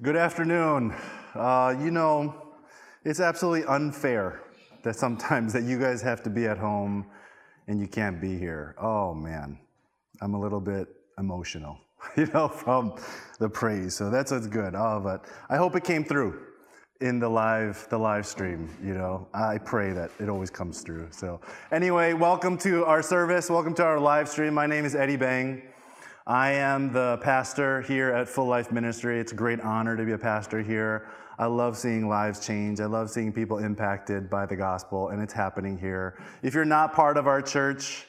Good afternoon. Uh, you know, it's absolutely unfair that sometimes that you guys have to be at home and you can't be here. Oh man, I'm a little bit emotional, you know, from the praise. So that's what's good. Oh, but I hope it came through in the live the live stream you know i pray that it always comes through so anyway welcome to our service welcome to our live stream my name is eddie bang I am the pastor here at Full Life Ministry. It's a great honor to be a pastor here. I love seeing lives change. I love seeing people impacted by the gospel, and it's happening here. If you're not part of our church,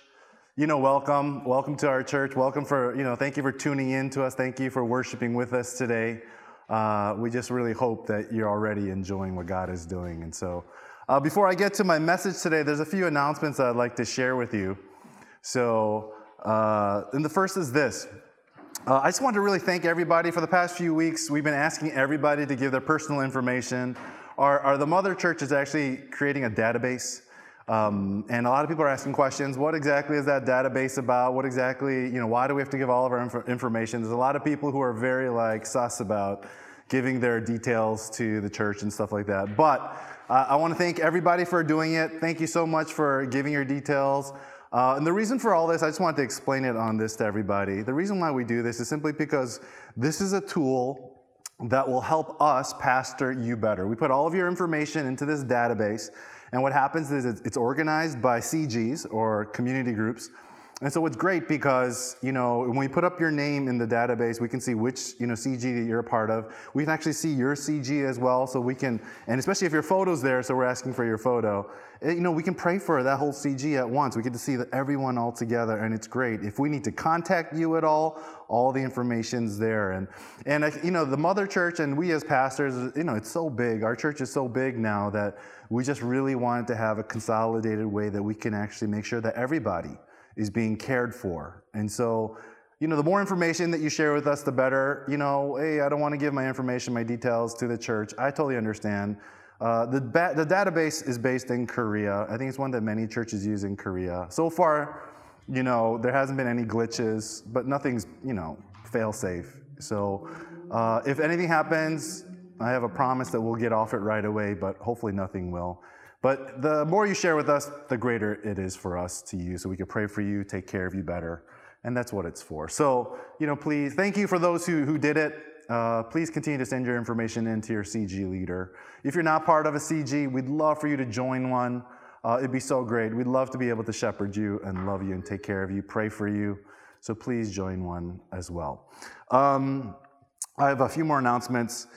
you know, welcome. Welcome to our church. Welcome for, you know, thank you for tuning in to us. Thank you for worshiping with us today. Uh, we just really hope that you're already enjoying what God is doing. And so, uh, before I get to my message today, there's a few announcements that I'd like to share with you. So, uh, and the first is this. Uh, I just want to really thank everybody. For the past few weeks, we've been asking everybody to give their personal information. Our, our the Mother Church is actually creating a database. Um, and a lot of people are asking questions. What exactly is that database about? What exactly, you know, why do we have to give all of our inf- information? There's a lot of people who are very like sus about giving their details to the church and stuff like that. But uh, I want to thank everybody for doing it. Thank you so much for giving your details. Uh, and the reason for all this, I just wanted to explain it on this to everybody. The reason why we do this is simply because this is a tool that will help us pastor you better. We put all of your information into this database, and what happens is it's organized by CGs or community groups. And so it's great because, you know, when we put up your name in the database, we can see which, you know, CG that you're a part of. We can actually see your CG as well, so we can, and especially if your photo's there, so we're asking for your photo. Eh, you know, we can pray for that whole CG at once. We get to see everyone all together, and it's great. If we need to contact you at all, all the information's there. And, and you know, the mother church and we as pastors, you know, it's so big. Our church is so big now that we just really wanted to have a consolidated way that we can actually make sure that everybody is being cared for. And so, you know, the more information that you share with us, the better. You know, hey, I don't want to give my information, my details to the church. I totally understand. Uh, the, ba- the database is based in Korea. I think it's one that many churches use in Korea. So far, you know, there hasn't been any glitches, but nothing's, you know, fail safe. So uh, if anything happens, I have a promise that we'll get off it right away, but hopefully nothing will. But the more you share with us, the greater it is for us to use. So we can pray for you, take care of you better. And that's what it's for. So, you know, please, thank you for those who, who did it. Uh, please continue to send your information into your CG leader. If you're not part of a CG, we'd love for you to join one. Uh, it'd be so great. We'd love to be able to shepherd you and love you and take care of you, pray for you. So please join one as well. Um, I have a few more announcements.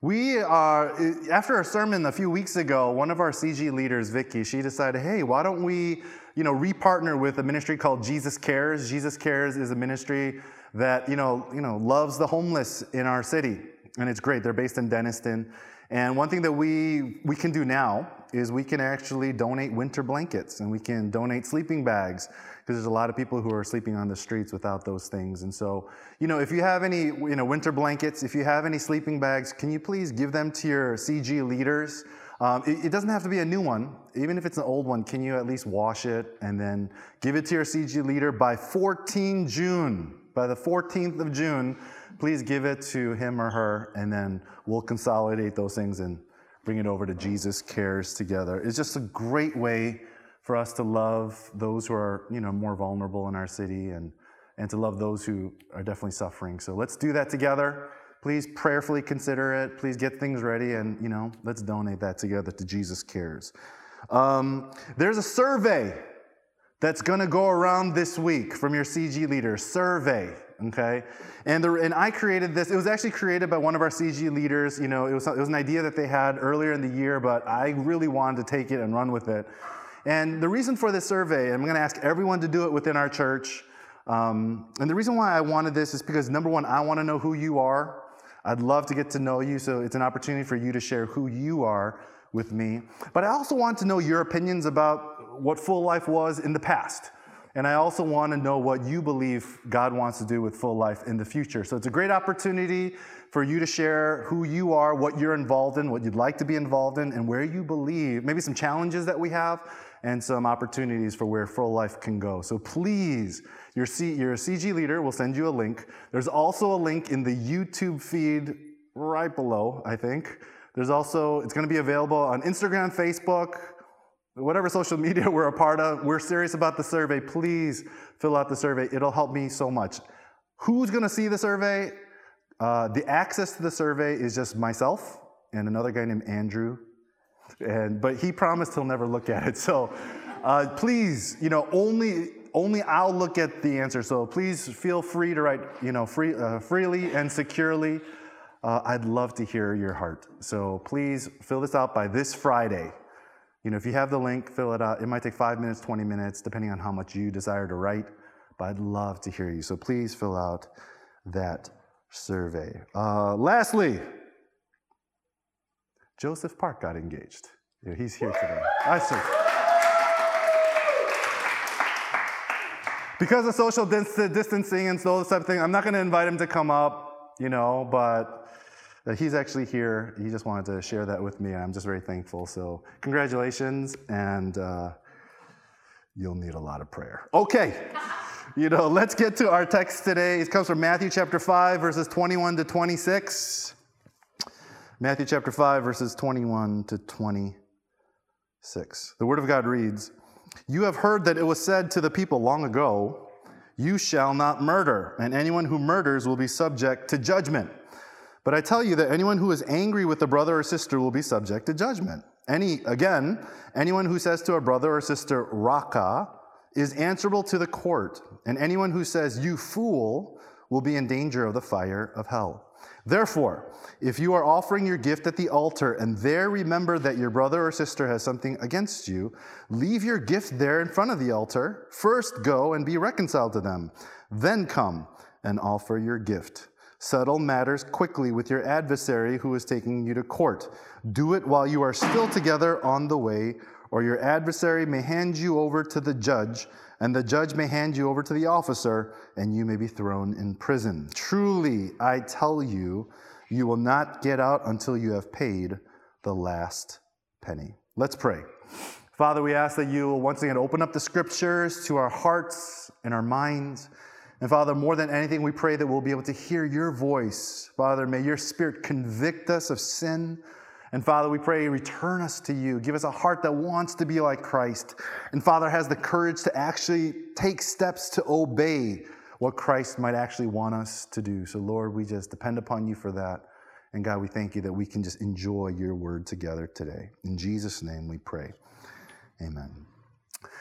We uh, are, after a sermon a few weeks ago, one of our CG leaders, Vicky, she decided, hey, why don't we, you know, repartner with a ministry called Jesus Cares? Jesus Cares is a ministry that, you know, you know, loves the homeless in our city. And it's great. They're based in Denniston. And one thing that we, we can do now is we can actually donate winter blankets and we can donate sleeping bags because there's a lot of people who are sleeping on the streets without those things. And so, you know, if you have any, you know, winter blankets, if you have any sleeping bags, can you please give them to your CG leaders? Um, it, it, doesn't have to be a new one. Even if it's an old one, can you at least wash it and then give it to your CG leader by 14 June? By the 14th of June, please give it to him or her, and then we'll consolidate those things and bring it over to Jesus Cares together. It's just a great way for us to love those who are, you know, more vulnerable in our city and, and to love those who are definitely suffering. So let's do that together. Please prayerfully consider it. Please get things ready and, you know, let's donate that together to Jesus Cares. Um, there's a survey that's going to go around this week from your CG leaders. Survey, okay? And, the, and I created this. It was actually created by one of our CG leaders. You know, it was, it was an idea that they had earlier in the year, but I really wanted to take it and run with it. And the reason for this survey, I'm going to ask everyone to do it within our church. Um, and the reason why I wanted this is because number one, I want to know who you are. I'd love to get to know you, so it's an opportunity for you to share who you are with me. But I also want to know your opinions about what full life was in the past. And I also want to know what you believe God wants to do with full life in the future. So it's a great opportunity for you to share who you are, what you're involved in, what you'd like to be involved in, and where you believe, maybe some challenges that we have, and some opportunities for where full life can go. So please, your, C, your CG leader will send you a link. There's also a link in the YouTube feed right below, I think. There's also, it's to be available on Instagram, Facebook, whatever social media we're a part of. We're serious about the survey. Please fill out the survey. It'll help me so much. Who's to see the survey? Uh, the access to the survey is just myself and another guy named Andrew. And, but he promised he'll never look at it. So uh, please, you know, only only I'll look at the answer. So please feel free to write, you know, free, uh, freely and securely. Uh, I'd love to hear your heart. So please fill this out by this Friday. You know, if you have the link, fill it out. It might take five minutes, 20 minutes, depending on how much you desire to write. But I'd love to hear you. So please fill out that survey. Uh, lastly, Joseph Park got engaged. He's here today. I see. Because of social distancing and those type of things, I'm not going to invite him to come up, you know, but uh, he's actually here. He just wanted to share that with me, and I'm just very thankful. So, congratulations, and uh, you'll need a lot of prayer. Okay, you know, let's get to our text today. It comes from Matthew chapter 5, verses 21 to 26. Matthew chapter 5, verses 21 to 26. The Word of God reads, you have heard that it was said to the people long ago, You shall not murder, and anyone who murders will be subject to judgment. But I tell you that anyone who is angry with a brother or sister will be subject to judgment. Any, again, anyone who says to a brother or sister, Raca, is answerable to the court, and anyone who says, You fool, will be in danger of the fire of hell. Therefore, if you are offering your gift at the altar and there remember that your brother or sister has something against you, leave your gift there in front of the altar. First go and be reconciled to them. Then come and offer your gift. Settle matters quickly with your adversary who is taking you to court. Do it while you are still together on the way, or your adversary may hand you over to the judge and the judge may hand you over to the officer, and you may be thrown in prison. Truly, I tell you, you will not get out until you have paid the last penny. Let's pray. Father, we ask that you will once again open up the scriptures to our hearts and our minds. And Father, more than anything, we pray that we'll be able to hear your voice. Father, may your spirit convict us of sin and Father, we pray, return us to you. Give us a heart that wants to be like Christ. And Father, has the courage to actually take steps to obey what Christ might actually want us to do. So, Lord, we just depend upon you for that. And God, we thank you that we can just enjoy your word together today. In Jesus' name we pray. Amen.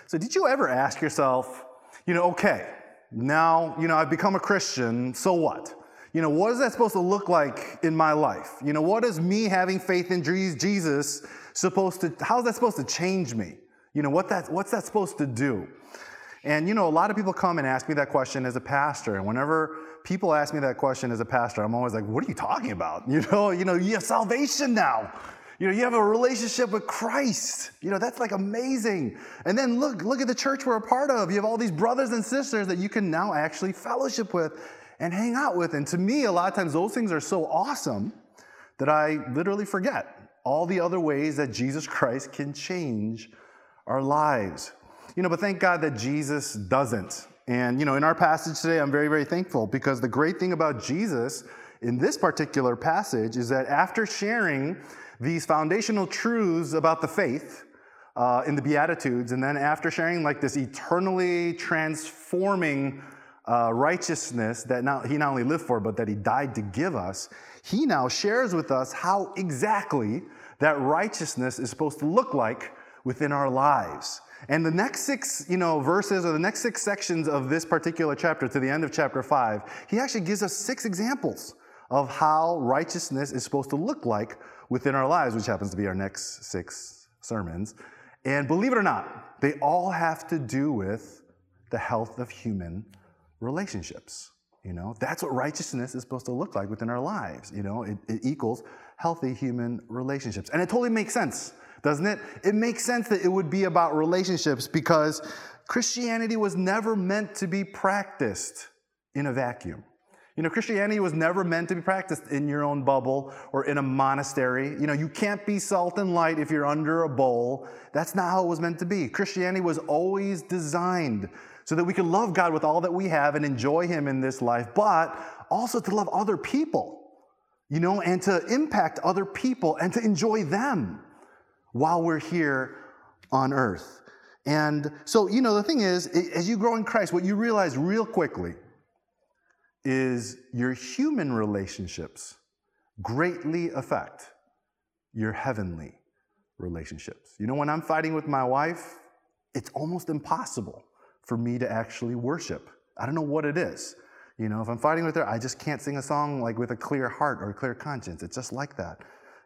So, did you ever ask yourself, you know, okay, now, you know, I've become a Christian, so what? You know, what is that supposed to look like in my life? You know, what is me having faith in Jesus supposed to, how's that supposed to change me? You know, what that, what's that supposed to do? And, you know, a lot of people come and ask me that question as a pastor. And whenever people ask me that question as a pastor, I'm always like, what are you talking about? You know, you know, you have salvation now. You know, you have a relationship with Christ. You know, that's like amazing. And then look, look at the church we're a part of. You have all these brothers and sisters that you can now actually fellowship with and hang out with. And to me, a lot of times those things are so awesome that I literally forget all the other ways that Jesus Christ can change our lives. You know, but thank God that Jesus doesn't. And, you know, in our passage today, I'm very, very thankful because the great thing about Jesus in this particular passage is that after sharing these foundational truths about the faith uh, in the Beatitudes, and then after sharing like this eternally transforming uh, righteousness that not, he not only lived for, but that he died to give us, he now shares with us how exactly that righteousness is supposed to look like within our lives. And the next six, you know, verses or the next six sections of this particular chapter to the end of chapter five, he actually gives us six examples of how righteousness is supposed to look like within our lives, which happens to be our next six sermons. And believe it or not, they all have to do with the health of human relationships. You know, that's what righteousness is supposed to look like within our lives. You know, it, it equals healthy human relationships. And it totally makes sense, doesn't it? It makes sense that it would be about relationships because Christianity was never meant to be practiced in a vacuum. You know, Christianity was never meant to be practiced in your own bubble or in a monastery. You know, you can't be salt and light if you're under a bowl. That's not how it was meant to be. Christianity was always designed so that we can love God with all that we have and enjoy Him in this life, but also to love other people. you know, and to impact other people and to enjoy them while we're here on earth. And so, you know, the thing is, as you grow in Christ, what you realize real quickly is your human relationships greatly affect your heavenly relationships. You know, when I'm fighting with my wife, it's almost impossible for me to actually worship. I don't know what it is. You know, if I'm fighting with her, I just can't sing a song like with a clear heart or a clear conscience. It's just like that.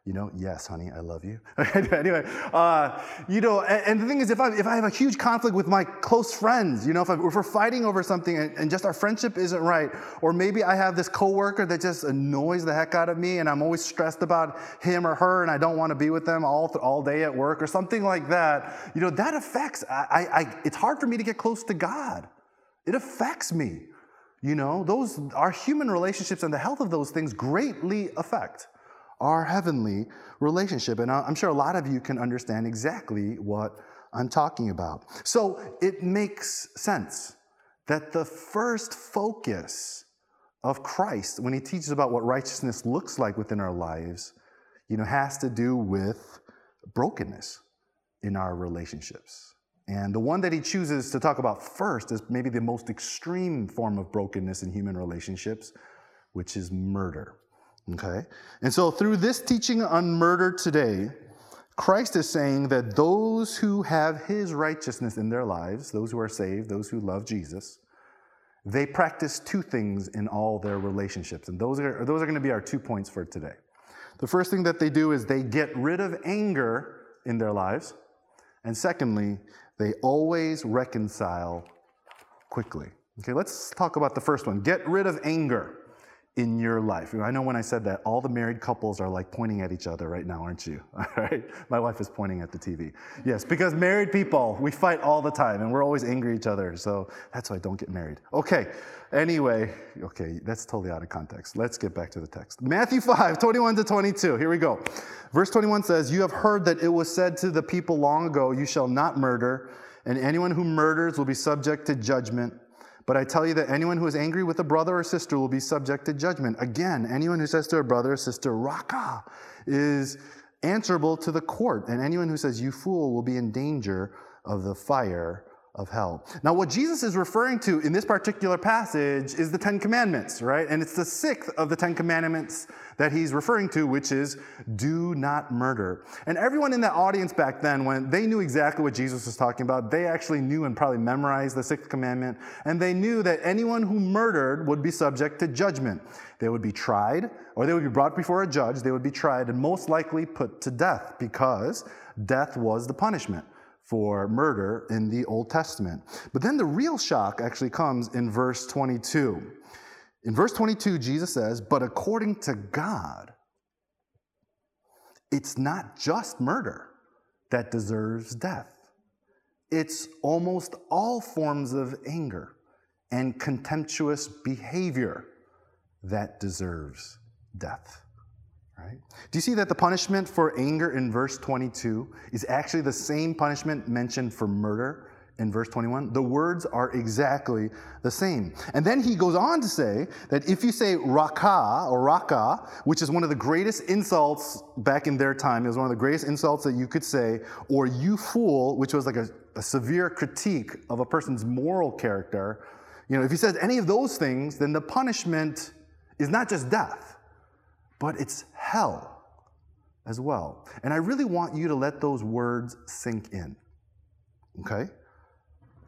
You know, yes, honey, I love you. anyway, uh, you know, and, and, the thing is, if I, if I have a huge conflict with my close friends, you know, if, I, if we're fighting over something and, and, just our friendship isn't right, or maybe I have this coworker that just annoys the heck out of me and I'm always stressed about him or her and I don't want to be with them all, all day at work or something like that, you know, that affects, I, I, it's hard for me to get close to God. It affects me. You know, those, our human relationships and the health of those things greatly affect our heavenly relationship. And I'm sure a lot of you can understand exactly what I'm talking about. So it makes sense that the first focus of Christ when he teaches about what righteousness looks like within our lives, you know, has to do with brokenness in our relationships. And the one that he chooses to talk about first is maybe the most extreme form of brokenness in human relationships, which is murder. Okay? And so, through this teaching on murder today, Christ is saying that those who have his righteousness in their lives, those who are saved, those who love Jesus, they practice two things in all their relationships. And those are, those are going to be our two points for today. The first thing that they do is they get rid of anger in their lives. And secondly, they always reconcile quickly. Okay, let's talk about the first one get rid of anger in your life. I know when I said that, all the married couples are like pointing at each other right now, aren't you? All right? My wife is pointing at the TV. Yes, because married people, we fight all the time and we're always angry at each other. So that's why I don't get married. Okay, anyway, okay, that's totally out of context. Let's get back to the text. Matthew 5, 21 to 22. Here we go. Verse 21 says, You have heard that it was said to the people long ago, You shall not murder, and anyone who murders will be subject to judgment. But I tell you that anyone who is angry with a brother or sister will be subject to judgment. Again, anyone who says to a brother or sister, Raca, is answerable to the court. And anyone who says, You fool, will be in danger of the fire of hell. Now, what Jesus is referring to in this particular passage is the Ten Commandments, right? And it's the sixth of the Ten Commandments that he's referring to, which is do not murder. And everyone in that audience back then, when they knew exactly what Jesus was talking about, they actually knew and probably memorized the sixth commandment. And they knew that anyone who murdered would be subject to judgment. They would be tried, or they would be brought before a judge. They would be tried and most likely put to death because death was the punishment for murder in the Old Testament. But then the real shock actually comes in verse 22. In verse 22, Jesus says, But according to God, it's not just murder that deserves death. It's almost all forms of anger and contemptuous behavior that deserves death. Right? Do you see that the punishment for anger in verse 22 is actually the same punishment mentioned for murder in verse 21? The words are exactly the same. And then he goes on to say that if you say raka or raka, which is one of the greatest insults back in their time, it was one of the greatest insults that you could say, or you fool, which was like a, a severe critique of a person's moral character, you know, if he says any of those things, then the punishment is not just death but it's hell as well. And I really want you to let those words sink in. Okay?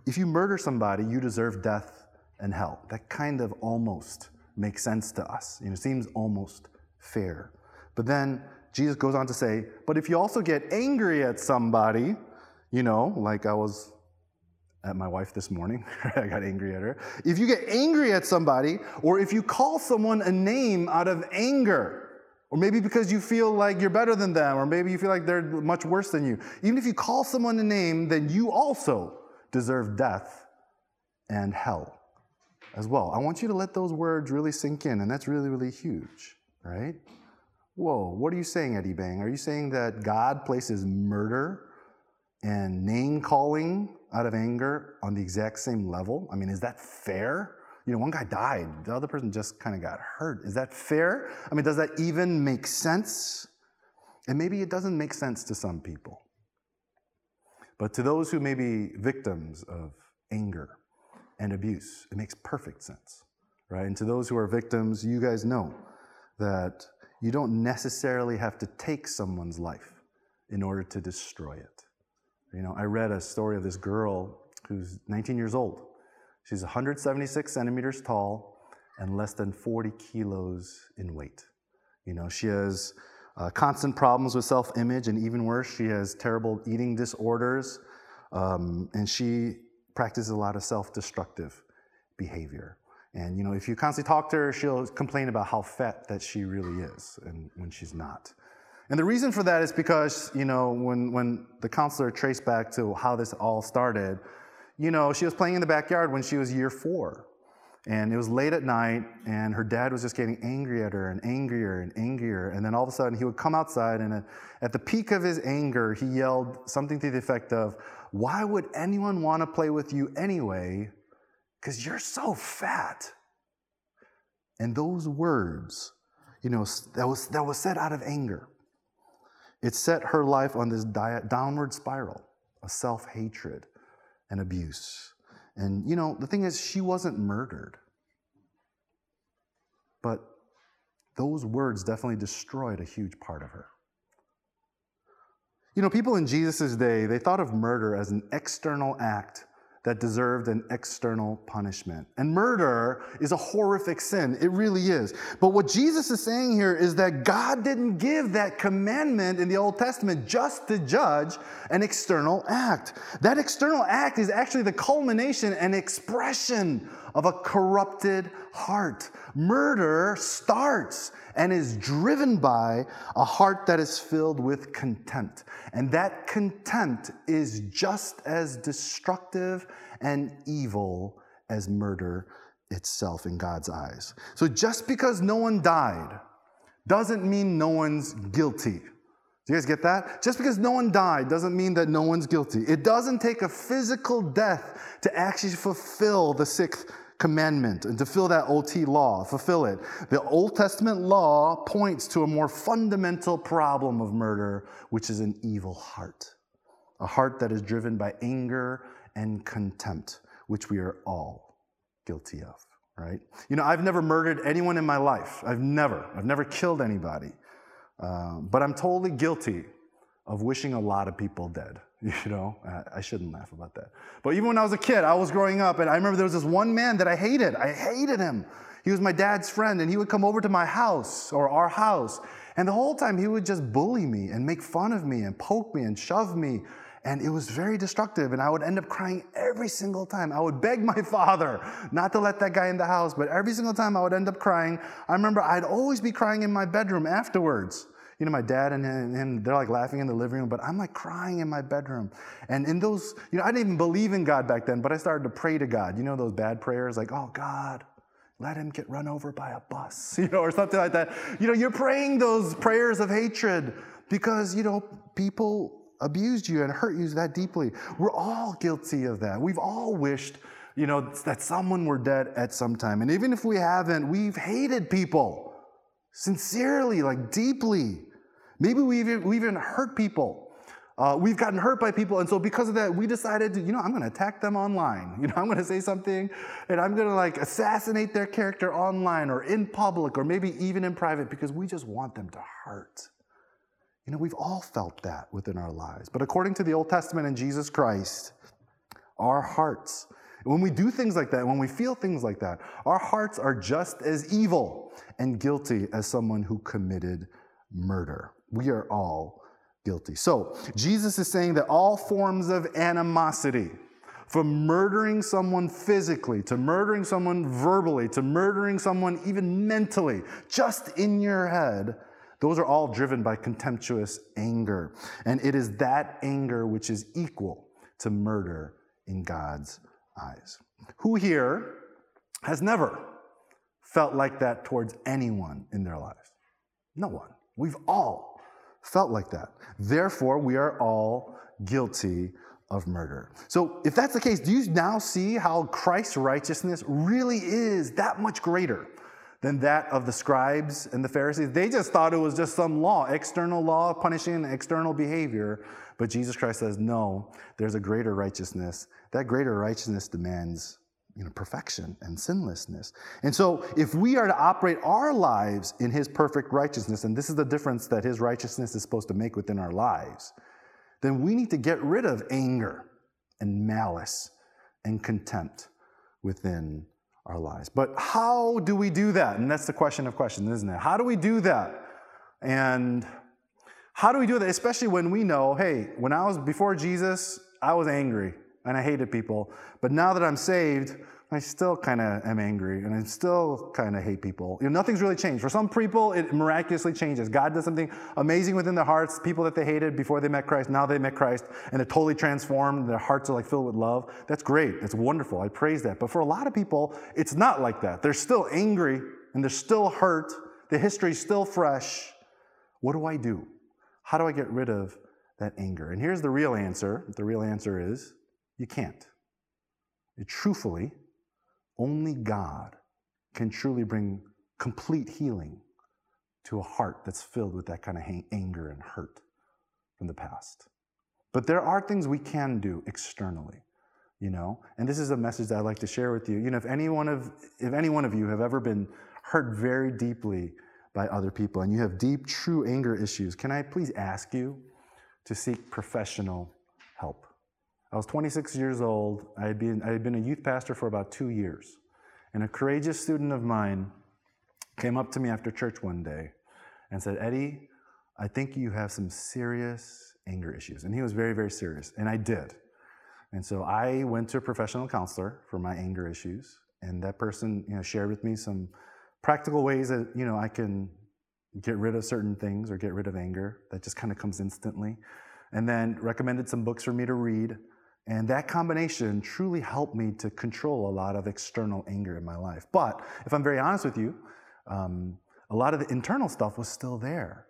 If you murder somebody, you deserve death and hell. That kind of almost makes sense to us. You know, seems almost fair. But then Jesus goes on to say, but if you also get angry at somebody, you know, like I was at my wife this morning. I got angry at her. If you get angry at somebody, or if you call someone a name out of anger, or maybe because you feel like you're better than them, or maybe you feel like they're much worse than you. Even if you call someone a name, then you also deserve death and hell as well. I want you to let those words really sink in, and that's really, really huge, right? Whoa, what are you saying, Eddie Bang? Are you saying that God places murder and name calling out of anger on the exact same level? I mean, is that fair? You know, one guy died, the other person just kind of got hurt. Is that fair? I mean, does that even make sense? And maybe it doesn't make sense to some people. But to those who may be victims of anger and abuse, it makes perfect sense, right? And to those who are victims, you guys know that you don't necessarily have to take someone's life in order to destroy it. You know, I read a story of this girl who's 19 years old. She's 176 centimeters tall and less than 40 kilos in weight. You know, she has uh, constant problems with self image, and even worse, she has terrible eating disorders. Um, and she practices a lot of self destructive behavior. And you know, if you constantly talk to her, she'll complain about how fat that she really is, and when she's not. And the reason for that is because, you know, when, when the counselor traced back to how this all started, you know, she was playing in the backyard when she was year four. And it was late at night, and her dad was just getting angry at her and angrier and angrier. And then all of a sudden, he would come outside, and at the peak of his anger, he yelled something to the effect of, Why would anyone want to play with you anyway? Because you're so fat. And those words, you know, that was, that was said out of anger. It set her life on this downward spiral of self hatred and abuse. And, you know, the thing is, she wasn't murdered. But those words definitely destroyed a huge part of her. You know, people in Jesus' day, they thought of murder as an external act that deserved an external punishment. And murder is a horrific sin. It really is. But what Jesus is saying here is that God didn't give that commandment in the Old Testament just to judge an external act. That external act is actually the culmination and expression of a corrupted heart. Murder starts and is driven by a heart that is filled with contempt. And that contempt is just as destructive and evil as murder itself in God's eyes. So just because no one died doesn't mean no one's guilty. Do you guys get that? Just because no one died doesn't mean that no one's guilty. It doesn't take a physical death to actually fulfill the sixth commandment and to fill that OT law, fulfill it. The Old Testament law points to a more fundamental problem of murder, which is an evil heart. A heart that is driven by anger and contempt, which we are all guilty of, right? You know, I've never murdered anyone in my life. I've never. I've never killed anybody. Uh, but I'm totally guilty of wishing a lot of people dead. You know, I shouldn't laugh about that. But even when I was a kid, I was growing up, and I remember there was this one man that I hated. I hated him. He was my dad's friend, and he would come over to my house or our house. And the whole time, he would just bully me and make fun of me and poke me and shove me. And it was very destructive. And I would end up crying every single time. I would beg my father not to let that guy in the house, but every single time I would end up crying. I remember I'd always be crying in my bedroom afterwards you know, my dad and him, they're like laughing in the living room, but I'm like crying in my bedroom. And in those, you know, I didn't even believe in God back then, but I started to pray to God. You know, those bad prayers like, oh, God, let him get run over by a bus, you know, or something like that. You know, you're praying those prayers of hatred because, you know, people abused you and hurt you that deeply. We're all guilty of that. We've all wished, you know, that someone were dead at some time. And even if we haven't, we've hated people sincerely, like deeply. Maybe we even, we even hurt people. Uh, we've gotten hurt by people, and so because of that, we decided to, you know, I'm going to attack them online. You know, I'm going to say something, and I'm going to like assassinate their character online or in public or maybe even in private because we just want them to hurt. You know, we've all felt that within our lives. But according to the Old Testament and Jesus Christ, our hearts, when we do things like that, when we feel things like that, our hearts are just as evil and guilty as someone who committed murder. We are all guilty. So, Jesus is saying that all forms of animosity, from murdering someone physically, to murdering someone verbally, to murdering someone even mentally, just in your head, those are all driven by contemptuous anger. And it is that anger which is equal to murder in God's eyes. Who here has never felt like that towards anyone in their lives? No one. We've all felt like that. Therefore, we are all guilty of murder. So, if that's the case, do you now see how Christ's righteousness really is that much greater than that of the scribes and the Pharisees? They just thought it was just some law, external law punishing external behavior. But Jesus Christ says, no, there's a greater righteousness. That greater righteousness demands you know, perfection and sinlessness. And so, if we are to operate our lives in His perfect righteousness, and this is the difference that His righteousness is supposed to make within our lives, then we need to get rid of anger and malice and contempt within our lives. But how do we do that? And that's the question of questions, isn't it? How do we do that? And how do we do that? Especially when we know, hey, when I was before Jesus, I was angry and I hated people. But now that I'm saved, I still kind of am angry and I still kind of hate people. You know, nothing's really changed. For some people, it miraculously changes. God does something amazing within their hearts. People that they hated before they met Christ, now they met Christ and they're totally transformed. Their hearts are like filled with love. That's great. That's wonderful. I praise that. But for a lot of people, it's not like that. They're still angry and they're still hurt. The history's still fresh. What do I do? How do I get rid of that anger? And here's the real answer. The real answer is you can't. It, truthfully, only God can truly bring complete healing to a heart that's filled with that kind of anger and hurt from the past. But there are things we can do externally, you know, and this is a message that I'd like to share with you. You know, if any one of if any one of you have ever been hurt very deeply by other people and you have deep, true anger issues, can I please ask you to seek professional help? I was 26 years old. I had, been, I had been a youth pastor for about two years. And a courageous student of mine came up to me after church one day and said, Eddie, I think you have some serious anger issues. And he was very, very serious. And I did. And so I went to a professional counselor for my anger issues. And that person you know, shared with me some practical ways that you know I can get rid of certain things or get rid of anger that just kind of comes instantly. And then recommended some books for me to read and that combination truly helped me to control a lot of external anger in my life. But if I'm very honest with you, um, a lot of the internal stuff was still there,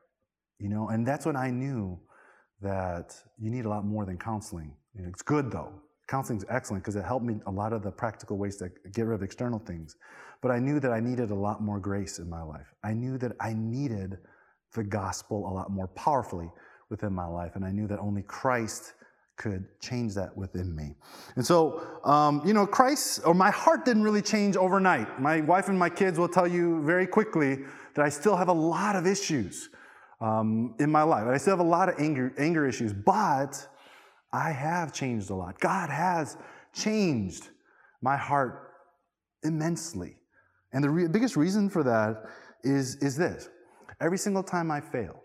you know, and that's when I knew that you need a lot more than counseling. You know, it's good though. Counseling is excellent because it helped me a lot of the practical ways to get rid of external things. But I knew that I needed a lot more grace in my life. I knew that I needed the gospel a lot more powerfully within my life. And I knew that only Christ could change that within me. And so, um, you know, Christ, or my heart didn't really change overnight. My wife and my kids will tell you very quickly that I still have a lot of issues um, in my life. I still have a lot of anger, anger issues, but I have changed a lot. God has changed my heart immensely. And the re- biggest reason for that is, is this every single time I fail,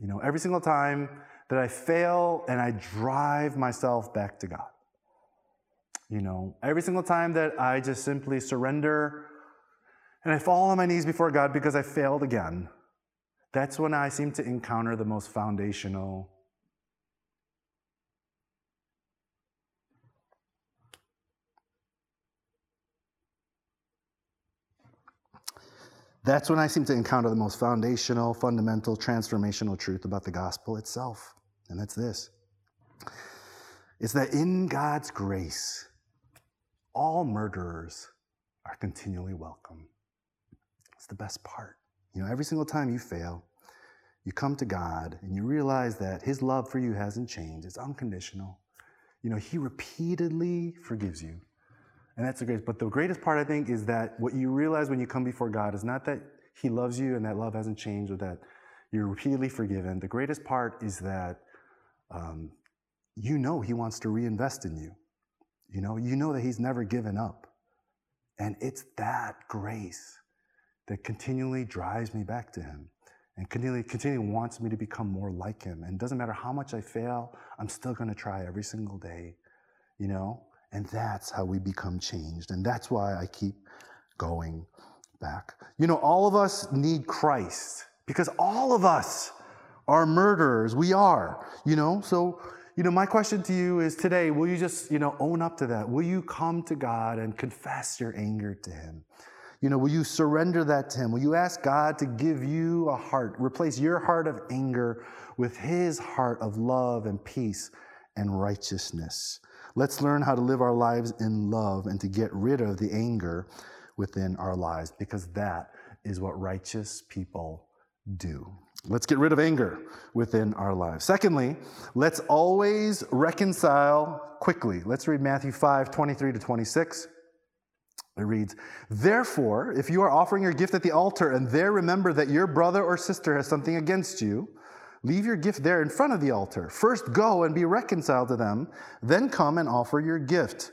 you know, every single time that I fail and I drive myself back to God. You know, every single time that I just simply surrender and I fall on my knees before God because I failed again, that's when I seem to encounter the most foundational That's when I seem to encounter the most foundational, fundamental, transformational truth about the gospel itself. And that's this it's that in God's grace, all murderers are continually welcome. It's the best part. You know, every single time you fail, you come to God and you realize that His love for you hasn't changed, it's unconditional. You know, He repeatedly forgives you. And that's the greatest. But the greatest part, I think, is that what you realize when you come before God is not that He loves you and that love hasn't changed or that you're repeatedly forgiven. The greatest part is that um, you know He wants to reinvest in you. You know, you know that He's never given up. And it's that grace that continually drives me back to Him and continually, continually wants me to become more like Him. And doesn't matter how much I fail, I'm still going to try every single day, you know? And that's how we become changed. And that's why I keep going back. You know, all of us need Christ because all of us are murderers. We are, you know? So, you know, my question to you is today, will you just, you know, own up to that? Will you come to God and confess your anger to Him? You know, will you surrender that to Him? Will you ask God to give you a heart, replace your heart of anger with His heart of love and peace and righteousness. Let's learn how to live our lives in love and to get rid of the anger within our lives because that is what righteous people do. Let's get rid of anger within our lives. Secondly, let's always reconcile quickly. Let's read Matthew 5 23 to 26. It reads, Therefore, if you are offering your gift at the altar and there remember that your brother or sister has something against you, Leave your gift there in front of the altar. First go and be reconciled to them, then come and offer your gift.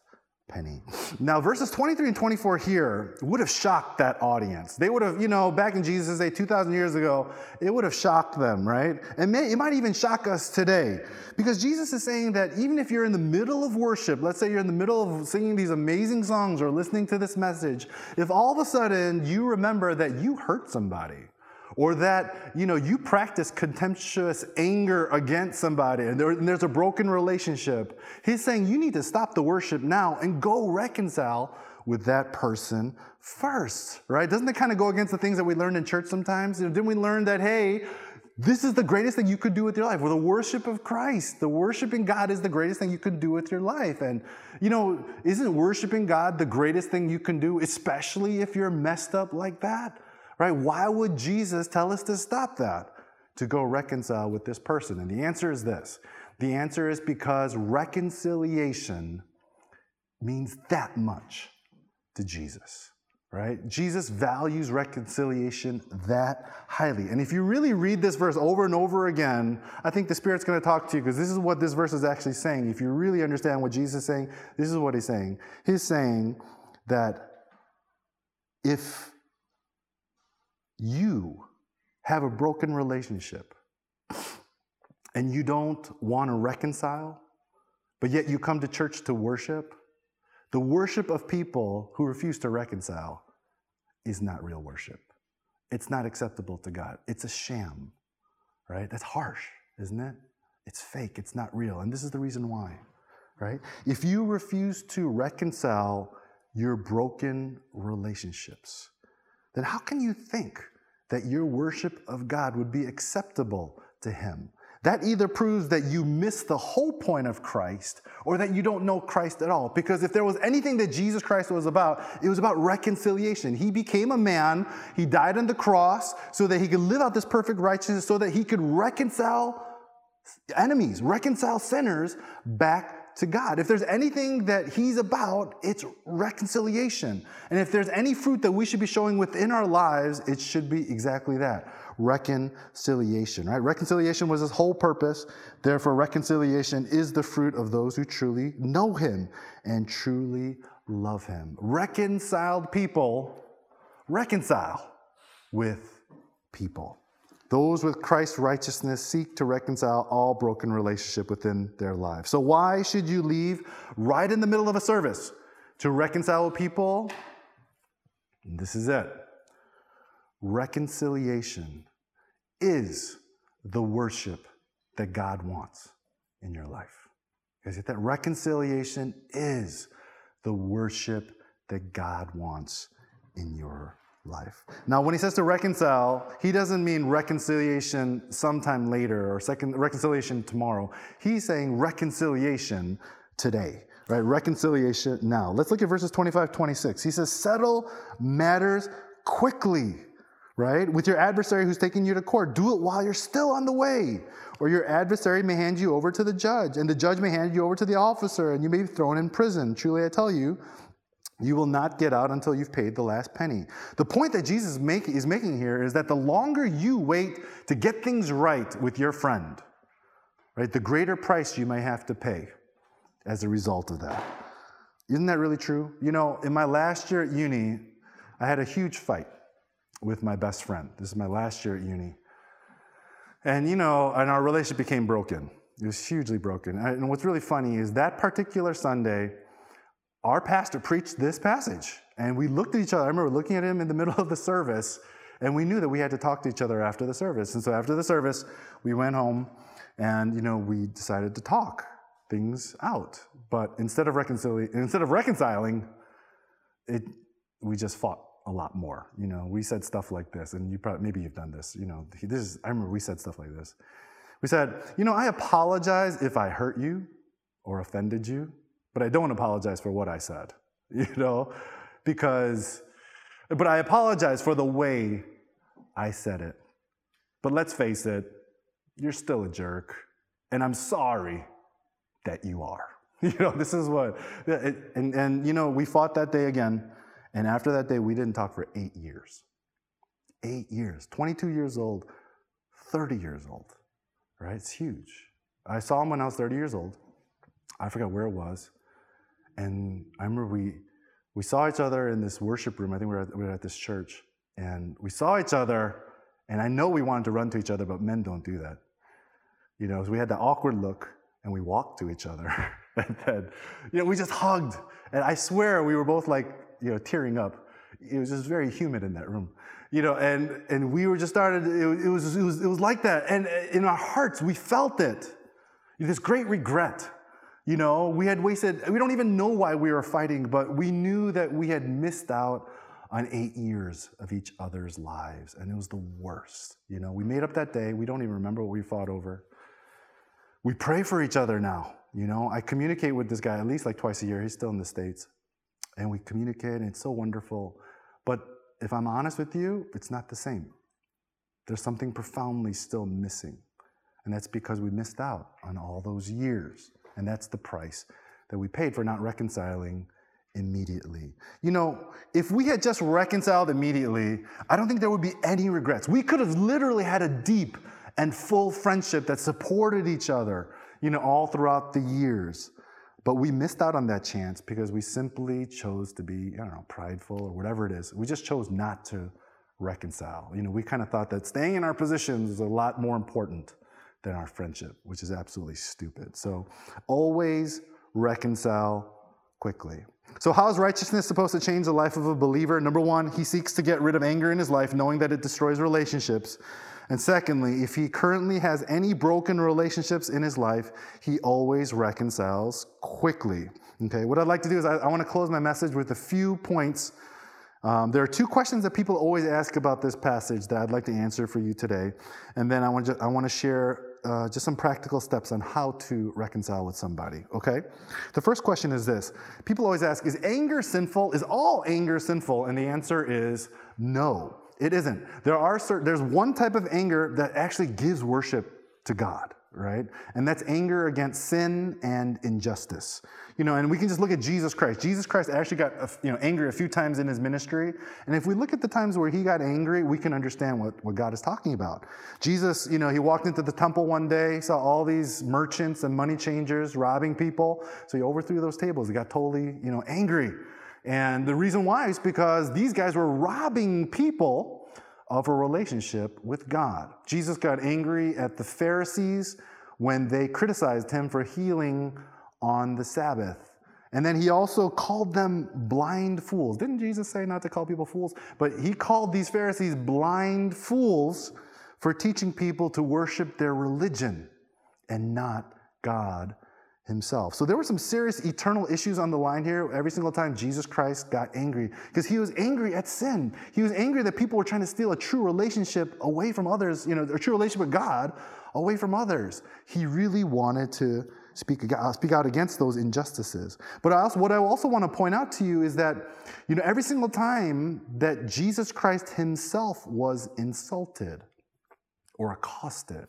penny. Now, verses 23 and 24 here would have shocked that audience. They would have, you know, back in Jesus' day, 2,000 years ago, it would have shocked them, right? And may, it might even shock us today. Because Jesus is saying that even if you're in the middle of worship, let's say you're in the middle of singing these amazing songs or listening to this message, if all of a sudden you remember that you hurt somebody, or that you know you practice contemptuous anger against somebody and, there, and, there's a broken relationship he's saying you need to stop the worship now and go reconcile with that person first right doesn't it kind of go against the things that we learned in church sometimes you know, didn't we learn that hey this is the greatest thing you could do with your life. Well, the worship of Christ, the worshiping God is the greatest thing you could do with your life. And, you know, isn't worshiping God the greatest thing you can do, especially if you're messed up like that? Right? Why would Jesus tell us to stop that? To go reconcile with this person? And the answer is this the answer is because reconciliation means that much to Jesus. Right? Jesus values reconciliation that highly. And if you really read this verse over and over again, I think the Spirit's going to talk to you because this is what this verse is actually saying. If you really understand what Jesus is saying, this is what he's saying. He's saying that if you have a broken relationship and you don't want to reconcile, but yet you come to church to worship, the worship of people who refuse to reconcile is not real worship. It's not acceptable to God. It's a sham, right? That's harsh, isn't it? It's fake, it's not real. And this is the reason why, right? If you refuse to reconcile your broken relationships, then how can you think that your worship of God would be acceptable to Him? That either proves that you miss the whole point of Christ or that you don't know Christ at all. Because if there was anything that Jesus Christ was about, it was about reconciliation. He became a man, He died on the cross so that He could live out this perfect righteousness, so that He could reconcile enemies, reconcile sinners back to God. If there's anything that He's about, it's reconciliation. And if there's any fruit that we should be showing within our lives, it should be exactly that reconciliation, right? Reconciliation was His whole purpose. Therefore, reconciliation is the fruit of those who truly know Him and truly love Him. Reconciled people reconcile with people. Those with Christ's righteousness seek to reconcile all broken relationship within their lives. So why should you leave right in the middle of a service to reconcile people? This is it. Reconciliation is the worship that God wants in your life. Because that reconciliation is the worship that God wants in your life. Now, when he says to reconcile, he doesn't mean reconciliation sometime later or second reconciliation tomorrow. He's saying reconciliation today, right? Reconciliation now. Let's look at verses 25, 26. He says, settle matters quickly, right? With your adversary who's taking you to court. Do it while you're still on the way. Or your adversary may hand you over to the judge, and the judge may hand you over to the officer, and you may be thrown in prison. Truly, I tell you, you will not get out until you've paid the last penny. The point that Jesus make, is making here is that the longer you wait to get things right with your friend, right, the greater price you may have to pay as a result of that. Isn't that really true? You know, in my last year at uni, I had a huge fight with my best friend. This is my last year at uni. And, you know, and our relationship became broken. It was hugely broken. And what's really funny is that particular Sunday, our pastor preached this passage. And we looked at each other. I remember looking at him in the middle of the service, and we knew that we had to talk to each other after the service. And so after the service, we went home And, you know, we decided to talk things out. But instead of, reconciling, instead of reconciling, it, we just fought a lot more. You know, we said stuff like this, and you probably, maybe you've done this. You know, this is, I remember we said stuff like this. We said, you know, I apologize if I hurt you or offended you, but I don't apologize for what I said, you know, because, but I apologize for the way I said it. But let's face it, you're still a jerk, and I'm sorry that you are. You know, this is what, and, and you know, we fought that day again, and after that day, we didn't talk for eight years. Eight years, 22 years old, 30 years old, right? It's huge. I saw him when I was 30 years old. I forgot where it was. And I remember we, we saw each other in this worship room. I think we were, at, we were at this church. And we saw each other, and I know we wanted to run to each other, but men don't do that. You know, so we had that awkward look and we walked to each other. and then, you know, we just hugged. And I swear we were both like, you know, tearing up. It was just very humid in that room. You know, and, and we were just started, it, it, was, it, was, it was like that. And uh, in our hearts, we felt it. This great regret. You know, we had wasted, we don't even know why we were fighting, but we knew that we had missed out on eight years of each other's lives. And it was the worst. You know, we made up that day. We don't even remember what we fought over we pray for each other now. You know, I communicate with this guy at least like twice a year. He's still in the States. And we communicate, and it's so wonderful. But if I'm honest with you, it's not the same. There's something profoundly still missing. And that's because we missed out on all those years. And that's the price that we paid for not reconciling immediately. You know, if we had just reconciled immediately, I don't think there would be any regrets. We could have literally had a deep and full friendship that supported each other, you know, all throughout the years. But we missed out on that chance because we simply chose to be, I don't know, prideful or whatever it is. We just chose not to reconcile. You know, we kind of thought that staying in our positions is a lot more important than our friendship, which is absolutely stupid. So always reconcile quickly. So, how is righteousness supposed to change the life of a believer? Number one, he seeks to get rid of anger in his life, knowing that it destroys relationships. And secondly, if he currently has any broken relationships in his life, he always reconciles quickly. Okay, what I'd like to do is I, I want to close my message with a few points. Um, there are two questions that people always ask about this passage that I'd like to answer for you today. And then I want to, I want to share uh, just some practical steps on how to reconcile with somebody, okay? The first question is this People always ask, is anger sinful? Is all anger sinful? And the answer is no. It isn't. There are certain, there's one type of anger that actually gives worship to God, right? And that's anger against sin and injustice. You know, and we can just look at Jesus Christ. Jesus Christ actually got uh, you know angry a few times in his ministry, and if we look at the times where he got angry, we can understand what, what God is talking about. Jesus, you know, he walked into the temple one day, saw all these merchants and money changers robbing people, so he overthrew those tables. He got totally, you know, angry. And the reason why is because these guys were robbing people of a relationship with God. Jesus got angry at the Pharisees when they criticized him for healing on the Sabbath. And then he also called them blind fools. Didn't Jesus say not to call people fools? But he called these Pharisees blind fools for teaching people to worship their religion and not God himself. So there were some serious eternal issues on the line here every single time Jesus Christ got angry because he was angry at sin. He was angry that people were trying to steal a true relationship away from others, you know, a true relationship with God away from others. He really wanted to speak, uh, speak out against those injustices. But I also, what I also want to point out to you is that, you know, every single time that Jesus Christ himself was insulted or accosted,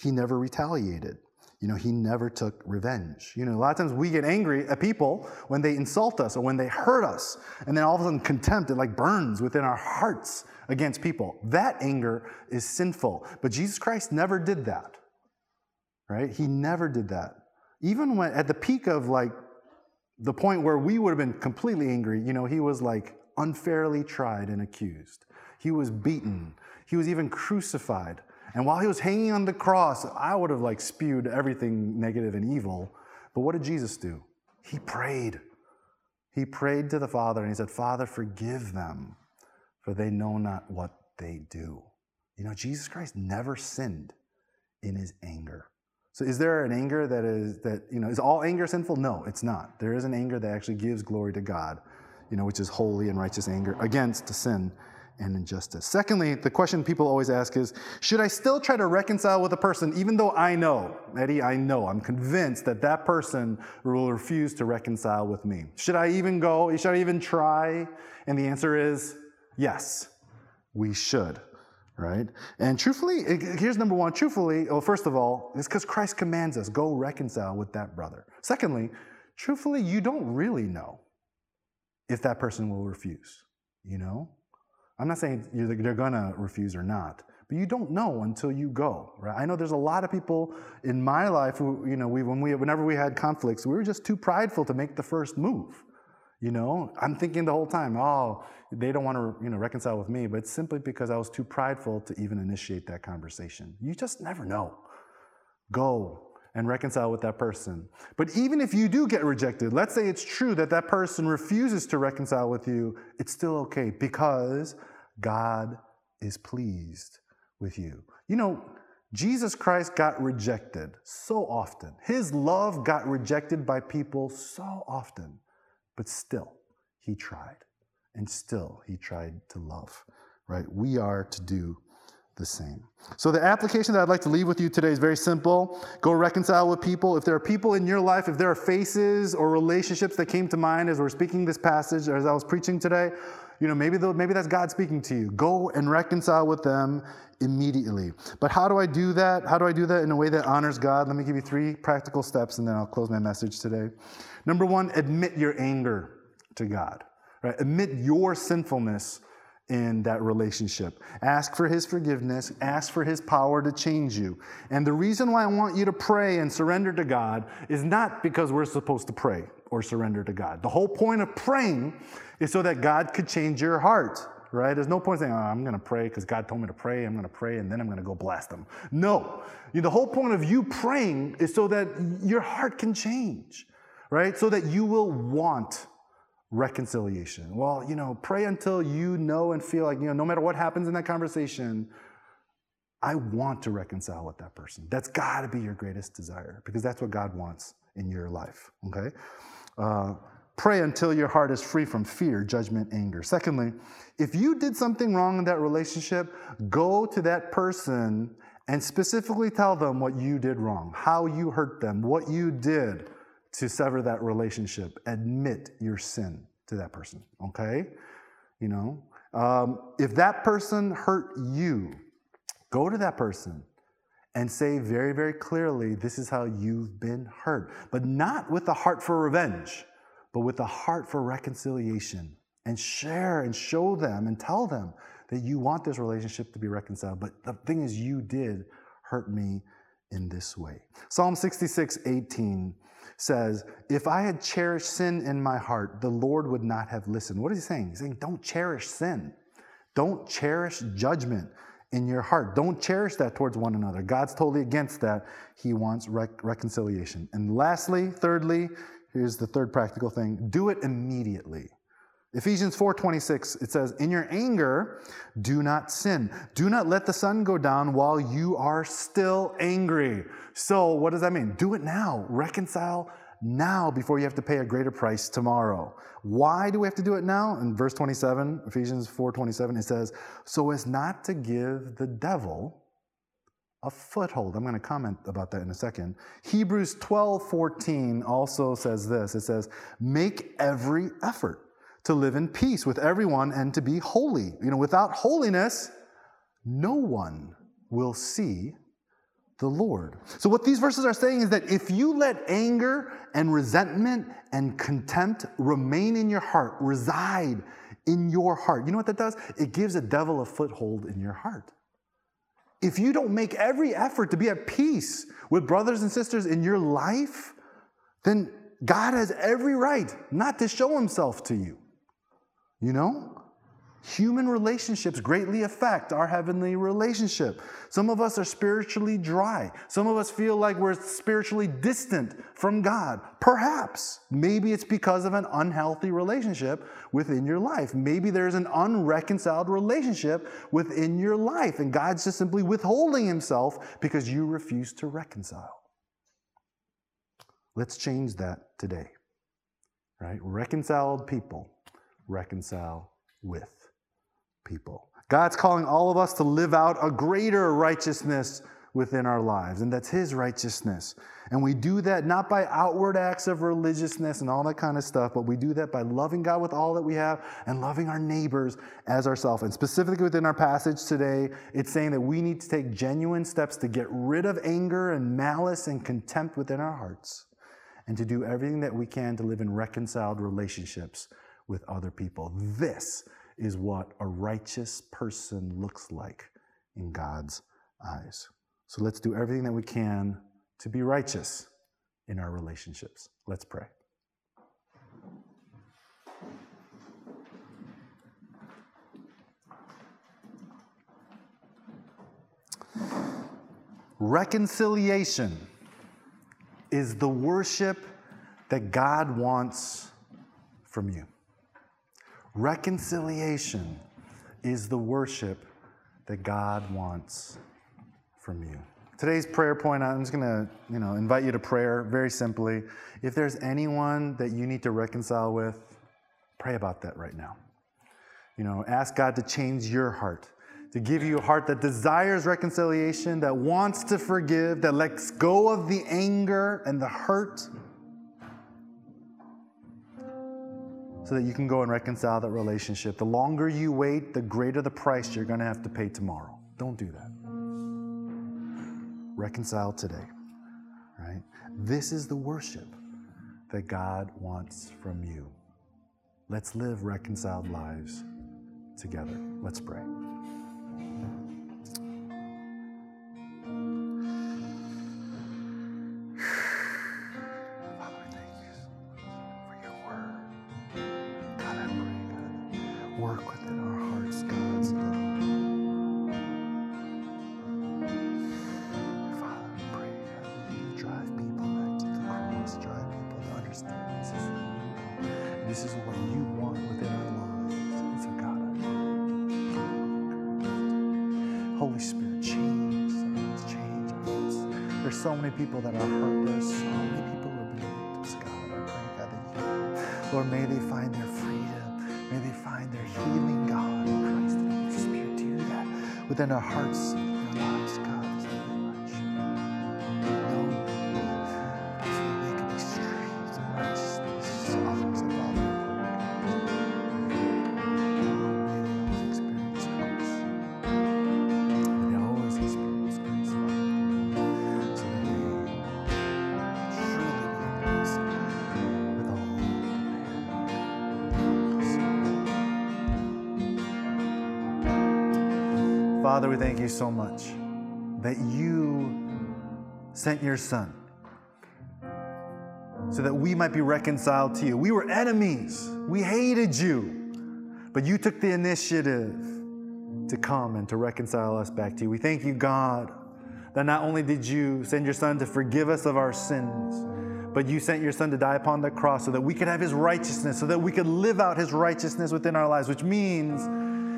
he never retaliated. You know, he never took revenge. You know, a lot of times we get angry at people when they insult us or when they hurt us, and then all of a sudden contempt, it like burns within our hearts against people. That anger is sinful. But Jesus Christ never did that. Right? He never did that. Even when at the peak of like the point where we would have been completely angry, you know, he was like unfairly tried and accused. He was beaten. He was even crucified. And while he was hanging on the cross, I would have like spewed everything negative and evil. But what did Jesus do? He prayed. He prayed to the Father and he said, Father, forgive them, for they know not what they do. You know, Jesus Christ never sinned in his anger. So is there an anger that is that you know is all anger sinful? No, it's not. There is an anger that actually gives glory to God, you know, which is holy and righteous anger against sin and injustice. Secondly, the question people always ask is, should I still try to reconcile with a person even though I know, Eddie, I know, I'm convinced that that person will refuse to reconcile with me? Should I even go? Should I even try? And the answer is yes, we should right? And truthfully, here's number one. Truthfully, well, first of all, it's because Christ commands us go reconcile with that brother. Secondly, truthfully, you don't really know if that person will refuse. You know, I'm not saying they're gonna refuse or not, but you don't know until you go, right? I know there's a lot of people in my life who, you know, we when we whenever we had conflicts, we were just too prideful to make the first move. You know, I'm thinking the whole time, oh, they don't want to, you know, reconcile with me, but it's simply because I was too prideful to even initiate that conversation. You just never know. Go and reconcile with that person. But even if you do get rejected, let's say it's true that that person refuses to reconcile with you, it's still okay because God is pleased with you. You know, Jesus Christ got rejected so often. His love got rejected by people so often. But still, he tried. And still, he tried to love, right? We are to do the same. So, the application that I'd like to leave with you today is very simple. Go reconcile with people. If there are people in your life, if there are faces or relationships that came to mind as we're speaking this passage or as I was preaching today, you know, maybe, maybe that's God speaking to you. Go and reconcile with them immediately. But how do I do that? How do I do that in a way that honors God? Let me give you three practical steps and then I'll close my message today. Number one, admit your anger to God. Right? Admit your sinfulness in that relationship. Ask for his forgiveness, ask for his power to change you. And the reason why I want you to pray and surrender to God is not because we're supposed to pray or surrender to God. The whole point of praying is so that God could change your heart. Right? There's no point saying, oh, I'm going to pray because God told me to pray. I'm going to pray and then I'm going to go blast them. No. The whole point of you praying is so that your heart can change right? So that you will want reconciliation. Well, you know, pray until you know and feel like, you know, no matter what happens in that conversation, I want to reconcile with that person. That's got to be your greatest desire because that's what God wants in your life, okay? Uh, pray until your heart is free from fear, judgment, anger. Secondly, if you did something wrong in that relationship, go to that person and specifically tell them what you did wrong, how you hurt them, what you did to sever that relationship. Admit your sin to that person, okay? You know, um, if that person hurt you, go to that person and say very, very clearly, this is how you've been hurt. But not with a heart for revenge, but with a heart for reconciliation. And share and show them and tell them that you want this relationship to be reconciled. But the thing is, you did hurt me in this way. Psalm 66, 18 says, If I had cherished sin in my heart, the Lord would not have listened. What is he saying? He's saying, Don't cherish sin. Don't cherish judgment in your heart. Don't cherish that towards one another. God's totally against that. He wants rec- reconciliation. And lastly, thirdly, here's the third practical thing do it immediately. Ephesians 4:26 it says in your anger do not sin do not let the sun go down while you are still angry so what does that mean do it now reconcile now before you have to pay a greater price tomorrow why do we have to do it now in verse 27 Ephesians 4:27 it says so as not to give the devil a foothold. I'm going to comment about that in a second. Hebrews 12:14 also says this. It says, "Make every effort to live in peace with everyone and to be holy. You know, without holiness, no one will see the Lord. So, what these verses are saying is that if you let anger and resentment and contempt remain in your heart, reside in your heart, you know what that does? It gives a devil a foothold in your heart. If you don't make every effort to be at peace with brothers and sisters in your life, then God has every right not to show himself to you. You know? Human relationships greatly affect our heavenly relationship. Some of us are spiritually dry. Some of us feel like we're spiritually distant from God. Perhaps. Maybe it's because of an unhealthy relationship within your life. Maybe there's an unreconciled relationship within your life, and God's just simply withholding Himself because you refuse to reconcile. Let's change that today. Right? Reconciled people reconcile with people. God's calling all of us to live out a greater righteousness within our lives, and that's His righteousness. And we do that not by outward acts of religiousness and all that kind of stuff, but we do that by loving God with all that we have and loving our neighbors as ourselves. And specifically within our passage today, it's saying that we need to take genuine steps to get rid of anger and malice and contempt within our hearts and to do everything that we can to live in reconciled relationships with other people. This is what a righteous person looks like in God's eyes. So let's do everything that we can to be righteous in our relationships. Let's pray. Reconciliation is the worship that God wants from you. Reconciliation is the worship that God wants from you. Today's prayer point, I'm just going to, you know, invite you to prayer very simply. If there's anyone that you need to reconcile with, pray about that right now. You know, ask God to change your heart, to give you a heart that desires reconciliation, that wants to forgive, that lets go of the anger and the hurt, so that you can go and reconcile that relationship. The longer you wait, the greater the price you're going to have to pay tomorrow. Don't do that reconcile today. Right? This is the worship that God wants from you. Let's live reconciled lives together. Let's pray. Father, we thank you so much that you sent your Son so that we might be reconciled to you. We were enemies, we hated you, but you took the initiative to come and to reconcile us back to you. We thank you, God, that not only did you send your Son to forgive us of our sins, but you sent your Son to die upon the cross so that we could have his righteousness, so that we could live out his righteousness within our lives, which means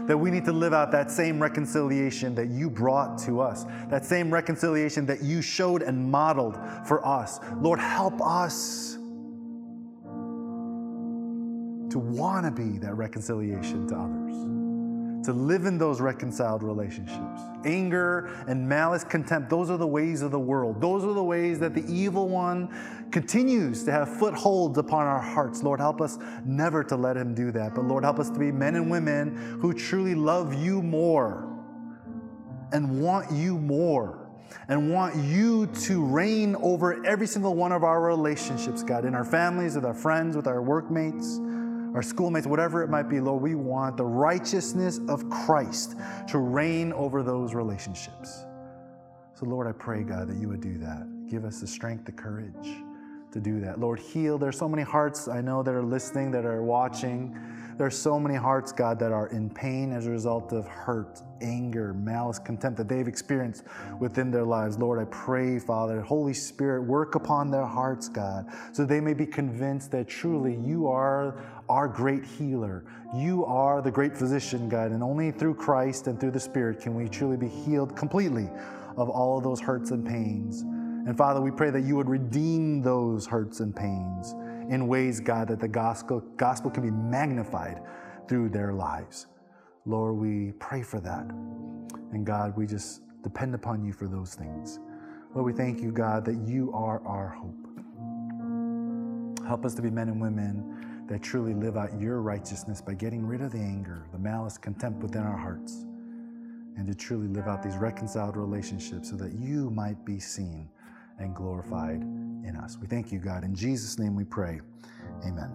that we need to live out that same reconciliation that you brought to us, that same reconciliation that you showed and modeled for us. Lord, help us to want to be that reconciliation to others, to live in those reconciled relationships. Anger and malice, contempt, those are the ways of the world. Those are the ways that the evil one continues to have footholds upon our hearts. Lord, help us never to let him do that. But Lord, help us to be men and women who truly love you more and want you more and want you to reign over every single one of our relationships, God, in our families, with our friends, with our workmates, our schoolmates, whatever it might be, Lord, we want the righteousness of Christ to reign over those relationships. So, Lord, I pray, God, that you would do that. Give us the strength, the courage to do that. Lord, heal. There's so many hearts I know that are listening, that are watching. There's so many hearts, God, that are in pain as a result of hurt, anger, malice, contempt that they've experienced within their lives. Lord, I pray, Father, Holy Spirit, work upon their hearts, God, so they may be convinced that truly you are our great healer. You are the great physician, God, and only through Christ and through the Spirit can we truly be healed completely of all of those hurts and pains And Father, we pray that you would redeem those hurts and pains in ways, God, that the gospel, gospel can be magnified through their lives. Lord, we pray for that. And God, we just depend upon you for those things. Lord, we thank you, God, that you are our hope. Help us to be men and women that truly live out your righteousness by getting rid of the anger, the malice, contempt within our hearts, and to truly live out these reconciled relationships so that you might be seen and glorified in us. We thank you, God. In Jesus' name we pray. Amen.